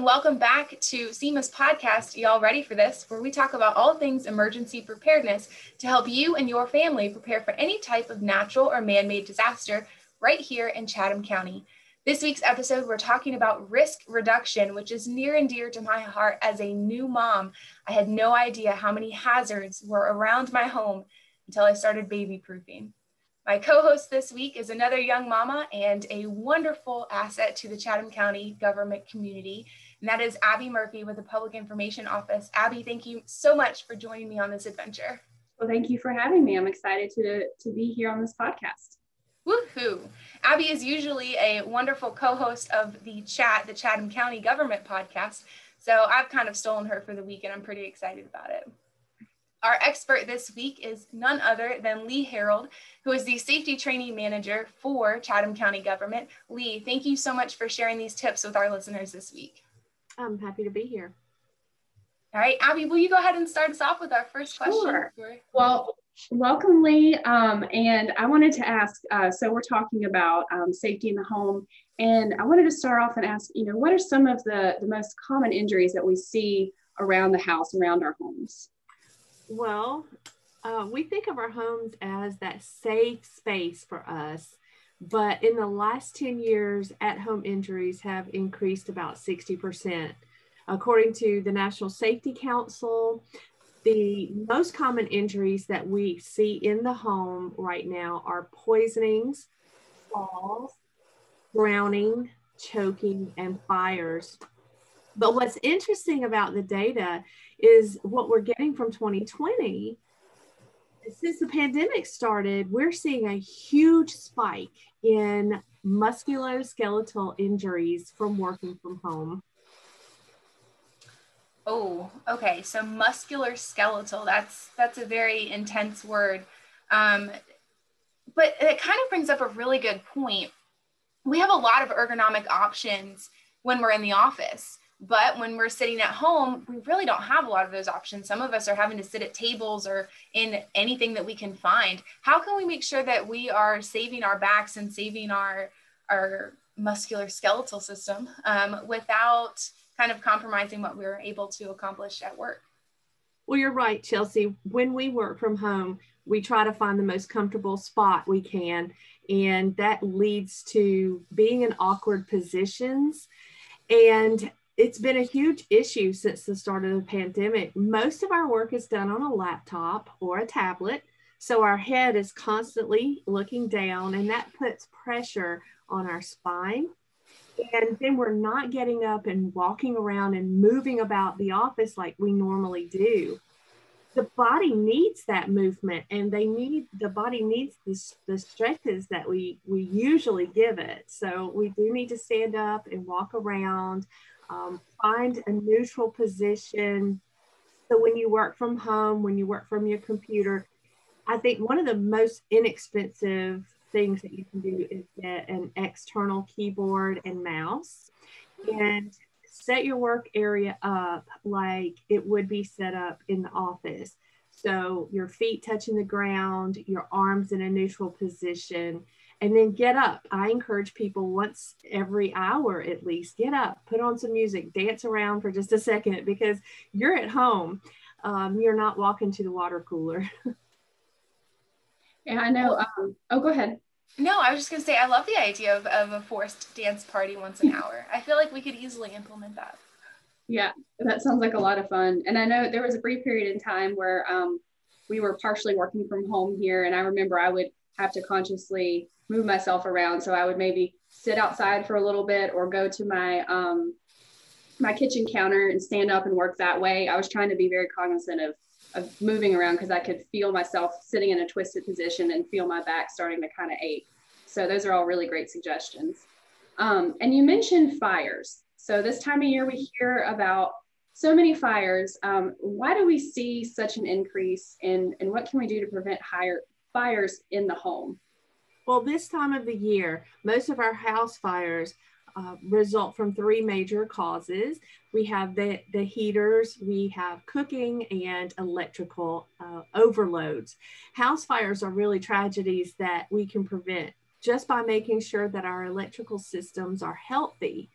And welcome back to CEMA's podcast. Y'all ready for this? Where we talk about all things emergency preparedness to help you and your family prepare for any type of natural or man made disaster right here in Chatham County. This week's episode, we're talking about risk reduction, which is near and dear to my heart as a new mom. I had no idea how many hazards were around my home until I started baby proofing. My co host this week is another young mama and a wonderful asset to the Chatham County government community, and that is Abby Murphy with the Public Information Office. Abby, thank you so much for joining me on this adventure. Well, thank you for having me. I'm excited to, to be here on this podcast. Woohoo! Abby is usually a wonderful co host of the Chat, the Chatham County Government Podcast. So I've kind of stolen her for the week, and I'm pretty excited about it. Our expert this week is none other than Lee Harold, who is the safety training manager for Chatham County Government. Lee, thank you so much for sharing these tips with our listeners this week. I'm happy to be here. All right, Abby, will you go ahead and start us off with our first question? Sure. Well, welcome, Lee. Um, and I wanted to ask uh, so, we're talking about um, safety in the home. And I wanted to start off and ask, you know, what are some of the, the most common injuries that we see around the house, around our homes? Well, uh, we think of our homes as that safe space for us. But in the last 10 years, at home injuries have increased about 60%. According to the National Safety Council, the most common injuries that we see in the home right now are poisonings, falls, drowning, choking, and fires. But what's interesting about the data is what we're getting from 2020. Since the pandemic started, we're seeing a huge spike in musculoskeletal injuries from working from home. Oh, okay. So muscular skeletal, that's that's a very intense word. Um, but it kind of brings up a really good point. We have a lot of ergonomic options when we're in the office. But when we're sitting at home, we really don't have a lot of those options. Some of us are having to sit at tables or in anything that we can find. How can we make sure that we are saving our backs and saving our our muscular skeletal system um, without kind of compromising what we are able to accomplish at work? Well, you're right, Chelsea. When we work from home, we try to find the most comfortable spot we can, and that leads to being in awkward positions. And it's been a huge issue since the start of the pandemic. Most of our work is done on a laptop or a tablet. So our head is constantly looking down, and that puts pressure on our spine. And then we're not getting up and walking around and moving about the office like we normally do. The body needs that movement, and they need the body needs the, the stretches that we we usually give it. So we do need to stand up and walk around um, find a neutral position. So when you work from home, when you work from your computer, I think one of the most inexpensive things that you can do is get an external keyboard and mouse and set your work area up like it would be set up in the office. So your feet touching the ground, your arms in a neutral position, and then get up. I encourage people once every hour at least get up, put on some music, dance around for just a second because you're at home. Um, you're not walking to the water cooler. yeah, I know. Um, oh, go ahead. No, I was just going to say, I love the idea of, of a forced dance party once an hour. I feel like we could easily implement that. Yeah, that sounds like a lot of fun. And I know there was a brief period in time where um, we were partially working from home here. And I remember I would have to consciously move myself around. So I would maybe sit outside for a little bit or go to my um, my kitchen counter and stand up and work that way. I was trying to be very cognizant of of moving around because I could feel myself sitting in a twisted position and feel my back starting to kind of ache. So those are all really great suggestions. Um, and you mentioned fires. So this time of year we hear about so many fires. Um, why do we see such an increase in, and what can we do to prevent higher fires in the home? Well, this time of the year, most of our house fires uh, result from three major causes. We have the, the heaters, we have cooking, and electrical uh, overloads. House fires are really tragedies that we can prevent just by making sure that our electrical systems are healthy.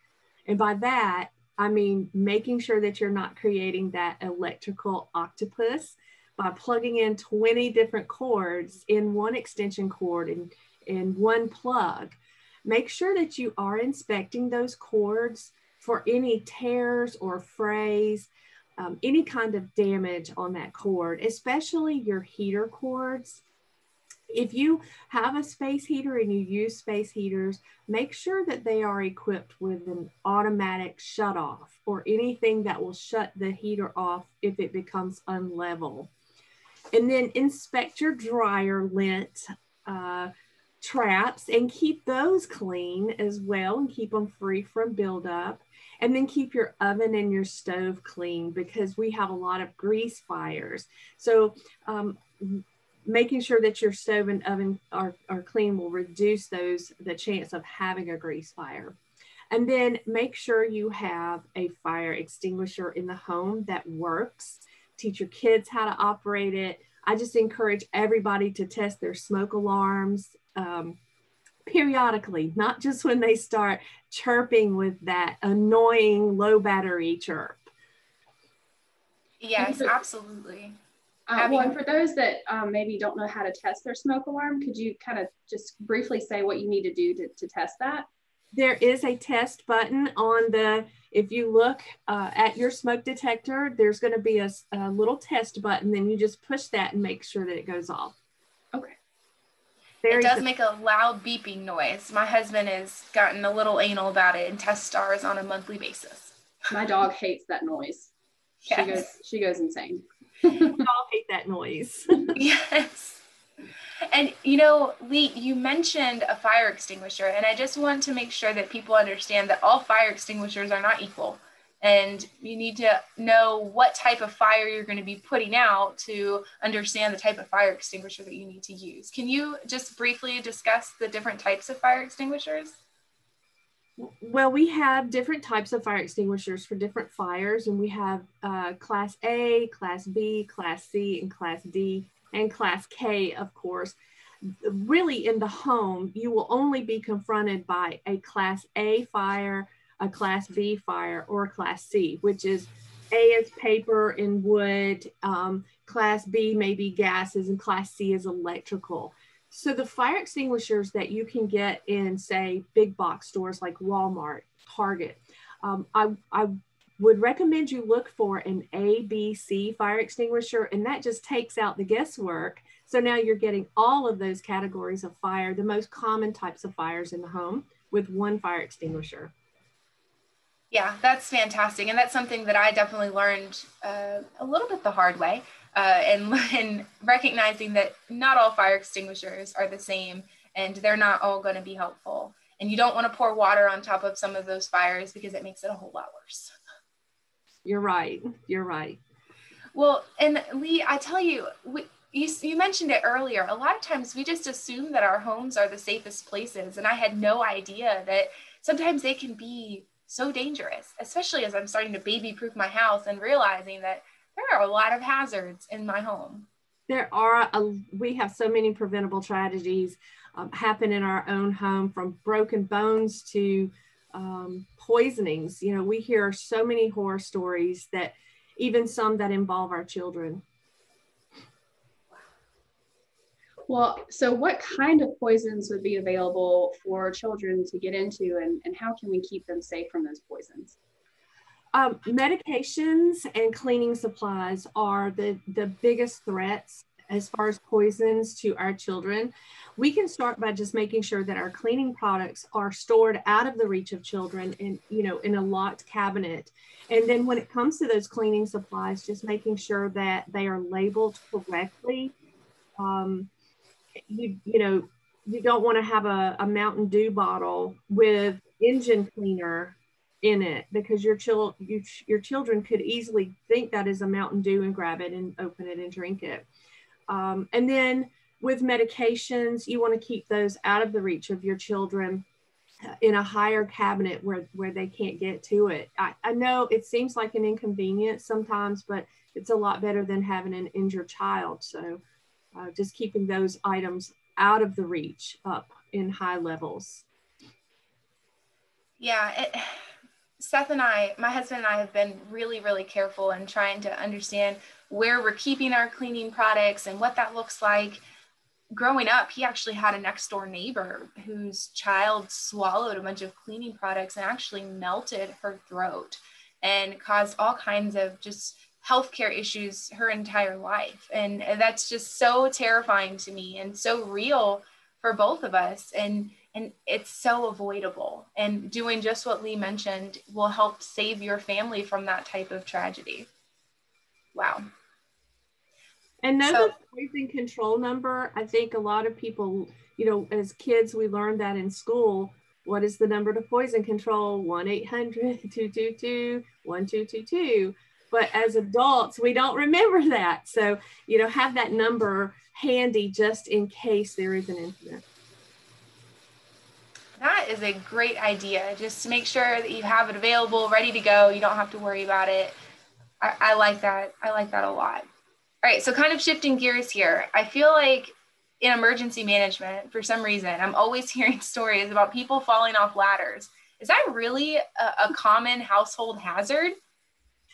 And by that, I mean, making sure that you're not creating that electrical octopus by plugging in 20 different cords in one extension cord and in one plug. Make sure that you are inspecting those cords for any tears or frays, um, any kind of damage on that cord, especially your heater cords if you have a space heater and you use space heaters, make sure that they are equipped with an automatic shut off or anything that will shut the heater off if it becomes unlevel. And then inspect your dryer lint uh, traps and keep those clean as well and keep them free from buildup. And then keep your oven and your stove clean because we have a lot of grease fires. So um, making sure that your stove and oven are, are clean will reduce those the chance of having a grease fire. And then make sure you have a fire extinguisher in the home that works. Teach your kids how to operate it. I just encourage everybody to test their smoke alarms um, periodically, not just when they start chirping with that annoying low battery chirp. Yes, absolutely. Uh, well, and for those that um, maybe don't know how to test their smoke alarm, could you kind of just briefly say what you need to do to, to test that? There is a test button on the, if you look uh, at your smoke detector, there's going to be a, a, little test button. Then you just push that and make sure that it goes off. Okay. Very it does make a loud beeping noise. My husband has gotten a little anal about it and tests stars on a monthly basis. My dog hates that noise. Yes. She goes, she goes insane we all hate that noise. yes. And you know, Lee, you mentioned a fire extinguisher, and I just want to make sure that people understand that all fire extinguishers are not equal. And you need to know what type of fire you're going to be putting out to understand the type of fire extinguisher that you need to use. Can you just briefly discuss the different types of fire extinguishers? Well, we have different types of fire extinguishers for different fires, and we have uh, Class A, Class B, Class C, and Class D, and Class K, of course. Really, in the home, you will only be confronted by a Class A fire, a Class B fire, or a Class C, which is A is paper and wood, um, Class B may be gases, and Class C is electrical. So the fire extinguishers that you can get in, say, big box stores like Walmart, Target, um, I, I would recommend you look for an ABC fire extinguisher, and that just takes out the guesswork. So now you're getting all of those categories of fire, the most common types of fires in the home, with one fire extinguisher. Yeah, that's fantastic. And that's something that I definitely learned uh, a little bit the hard way uh, and, and recognizing that not all fire extinguishers are the same and they're not all going to be helpful. And you don't want to pour water on top of some of those fires because it makes it a whole lot worse. You're right. You're right. Well, and Lee, I tell you, we, you, you mentioned it earlier. A lot of times we just assume that our homes are the safest places. And I had no idea that sometimes they can be so dangerous, especially as I'm starting to baby proof my house and realizing that there are a lot of hazards in my home. There are, a, we have so many preventable tragedies um, happen in our own home from broken bones to um, poisonings. You know, we hear so many horror stories that even some that involve our children. Well, so what kind of poisons would be available for children to get into and, and how can we keep them safe from those poisons? Um, medications and cleaning supplies are the, the biggest threats as far as poisons to our children. We can start by just making sure that our cleaning products are stored out of the reach of children in, you know, in a locked cabinet. And then when it comes to those cleaning supplies, just making sure that they are labeled correctly. Um, you, you know, you don't want to have a, a Mountain Dew bottle with engine cleaner in it because your child you, your children could easily think that is a Mountain Dew and grab it and open it and drink it. Um, and then with medications, you want to keep those out of the reach of your children uh, in a higher cabinet where, where they can't get to it. I, I know it seems like an inconvenience sometimes, but it's a lot better than having an injured child. So uh, just keeping those items out of the reach up in high levels. Yeah. It Seth and I, my husband and I have been really, really careful in trying to understand where we're keeping our cleaning products and what that looks like. Growing up, he actually had a next door neighbor whose child swallowed a bunch of cleaning products and actually melted her throat and caused all kinds of just healthcare issues her entire life. And that's just so terrifying to me and so real for both of us. And and it's so avoidable. And doing just what Lee mentioned will help save your family from that type of tragedy. Wow. And know so, the poison control number. I think a lot of people, you know, as kids, we learned that in school. What is the number to poison control? 1 800 222 1222. But as adults, we don't remember that. So, you know, have that number handy just in case there is an incident. That is a great idea. Just to make sure that you have it available, ready to go. You don't have to worry about it. I, I like that. I like that a lot. All right, so kind of shifting gears here. I feel like in emergency management, for some reason, I'm always hearing stories about people falling off ladders. Is that really a, a common household hazard?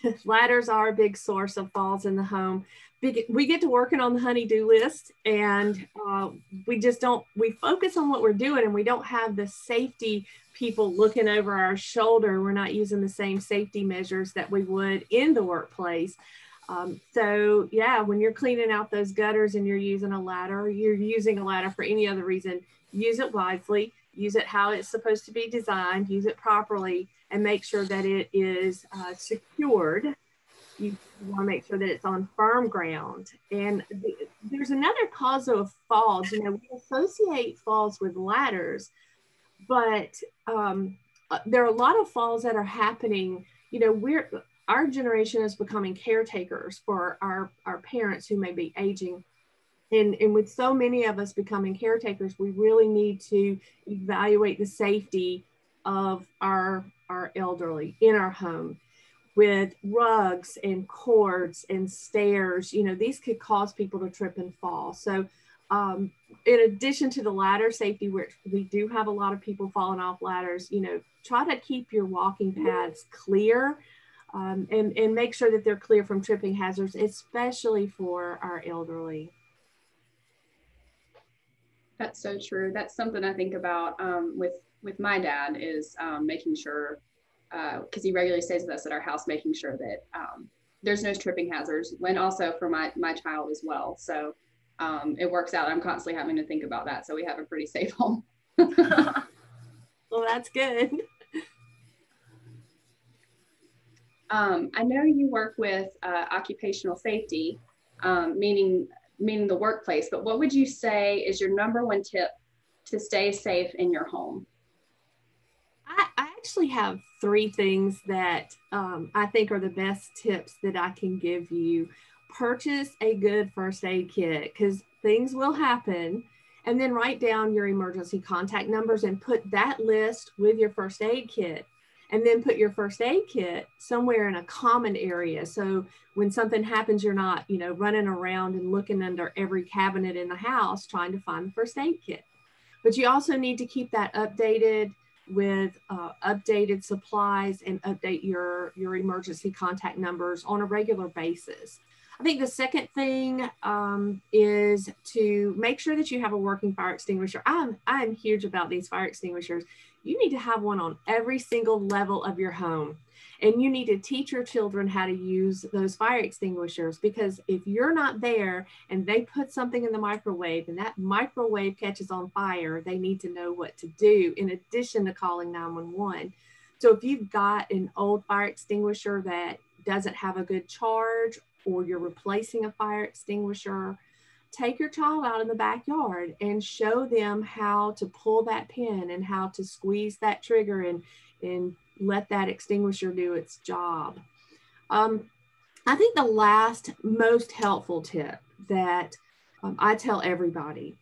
Ladders are a big source of falls in the home. We get to working on the honey-do list and uh, we just don't we focus on what we're doing and we don't have the safety people looking over our shoulder. We're not using the same safety measures that we would in the workplace. Um, so yeah when you're cleaning out those gutters and you're using a ladder you're using a ladder for any other reason use it wisely use it how it's supposed to be designed use it properly and make sure that it is uh, secured you want to make sure that it's on firm ground. And the, there's another cause of falls. You know, we associate falls with ladders, but um, uh, there are a lot of falls that are happening. You know, we're our generation is becoming caretakers for our our parents who may be aging. And, and with so many of us becoming caretakers, we really need to evaluate the safety of our, our elderly in our home with rugs and cords and stairs. You know, these could cause people to trip and fall. So, um, in addition to the ladder safety, which we do have a lot of people falling off ladders, you know, try to keep your walking paths clear um, and, and make sure that they're clear from tripping hazards, especially for our elderly. That's so true. That's something I think about um, with with my dad is um, making sure because uh, he regularly stays with us at our house, making sure that um, there's no tripping hazards, and also for my my child as well. So um, it works out. I'm constantly having to think about that, so we have a pretty safe home. well, that's good. Um, I know you work with uh, occupational safety, um, meaning meaning the workplace. But what would you say is your number one tip to stay safe in your home? Actually have three things that um, I think are the best tips that I can give you. Purchase a good first aid kit because things will happen. And then write down your emergency contact numbers and put that list with your first aid kit. And then put your first aid kit somewhere in a common area. So when something happens, you're not, you know, running around and looking under every cabinet in the house trying to find the first aid kit. But you also need to keep that updated with uh, updated supplies and update your, your emergency contact numbers on a regular basis. I think the second thing um, is to make sure that you have a working fire extinguisher. I'm, I'm huge about these fire extinguishers. You need to have one on every single level of your home. And you need to teach your children how to use those fire extinguishers because if you're not there and they put something in the microwave and that microwave catches on fire, they need to know what to do in addition to calling 911. So if you've got an old fire extinguisher that doesn't have a good charge or you're replacing a fire extinguisher, take your child out in the backyard and show them how to pull that pin and how to squeeze that trigger and and let that extinguisher do its job. Um, I think the last most helpful tip that um, I tell everybody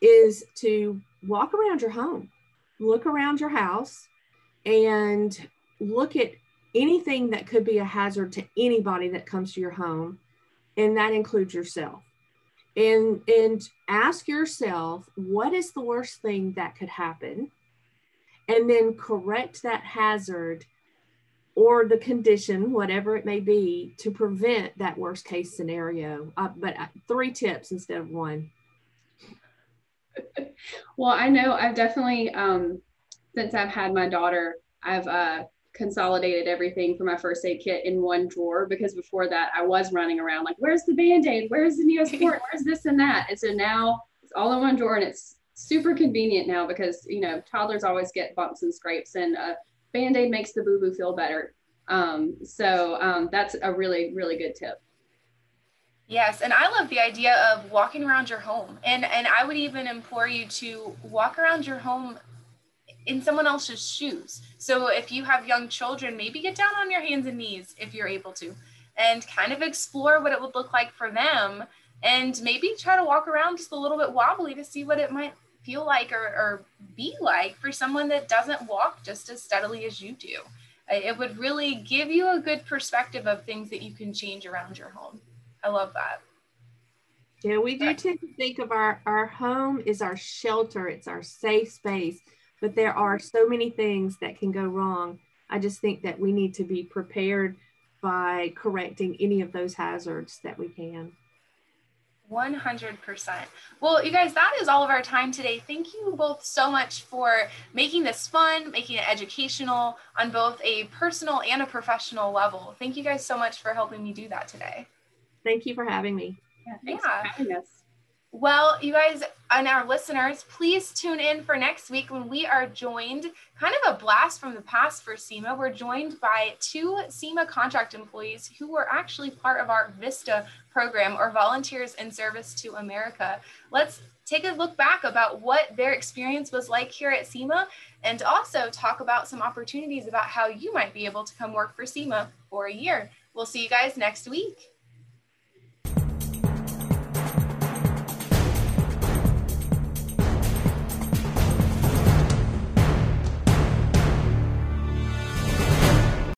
is to walk around your home, look around your house, and look at anything that could be a hazard to anybody that comes to your home, and that includes yourself. And, and ask yourself, what is the worst thing that could happen? and then correct that hazard or the condition, whatever it may be, to prevent that worst case scenario. Uh, but uh, three tips instead of one. well, I know I've definitely, um, since I've had my daughter, I've uh, consolidated everything for my first aid kit in one drawer because before that I was running around like, where's the band-aid? Where's the Neosporin? Where's this and that? And so now it's all in one drawer and it's super convenient now because, you know, toddlers always get bumps and scrapes and a band-aid makes the boo-boo feel better. Um, so um, that's a really, really good tip. Yes, and I love the idea of walking around your home. And and I would even implore you to walk around your home in someone else's shoes. So if you have young children, maybe get down on your hands and knees if you're able to and kind of explore what it would look like for them and maybe try to walk around just a little bit wobbly to see what it might feel like or, or be like for someone that doesn't walk just as steadily as you do. It would really give you a good perspective of things that you can change around your home. I love that. Yeah, we do tend to think of our, our home is our shelter, it's our safe space, but there are so many things that can go wrong. I just think that we need to be prepared by correcting any of those hazards that we can. 100%. Well, you guys, that is all of our time today. Thank you both so much for making this fun, making it educational on both a personal and a professional level. Thank you guys so much for helping me do that today. Thank you for having me. Yeah, thanks yeah. for having us. Well, you guys and our listeners, please tune in for next week when we are joined, kind of a blast from the past for CEMA. We're joined by two CEMA contract employees who were actually part of our VISTA program or Volunteers in Service to America. Let's take a look back about what their experience was like here at CEMA and also talk about some opportunities about how you might be able to come work for CEMA for a year. We'll see you guys next week.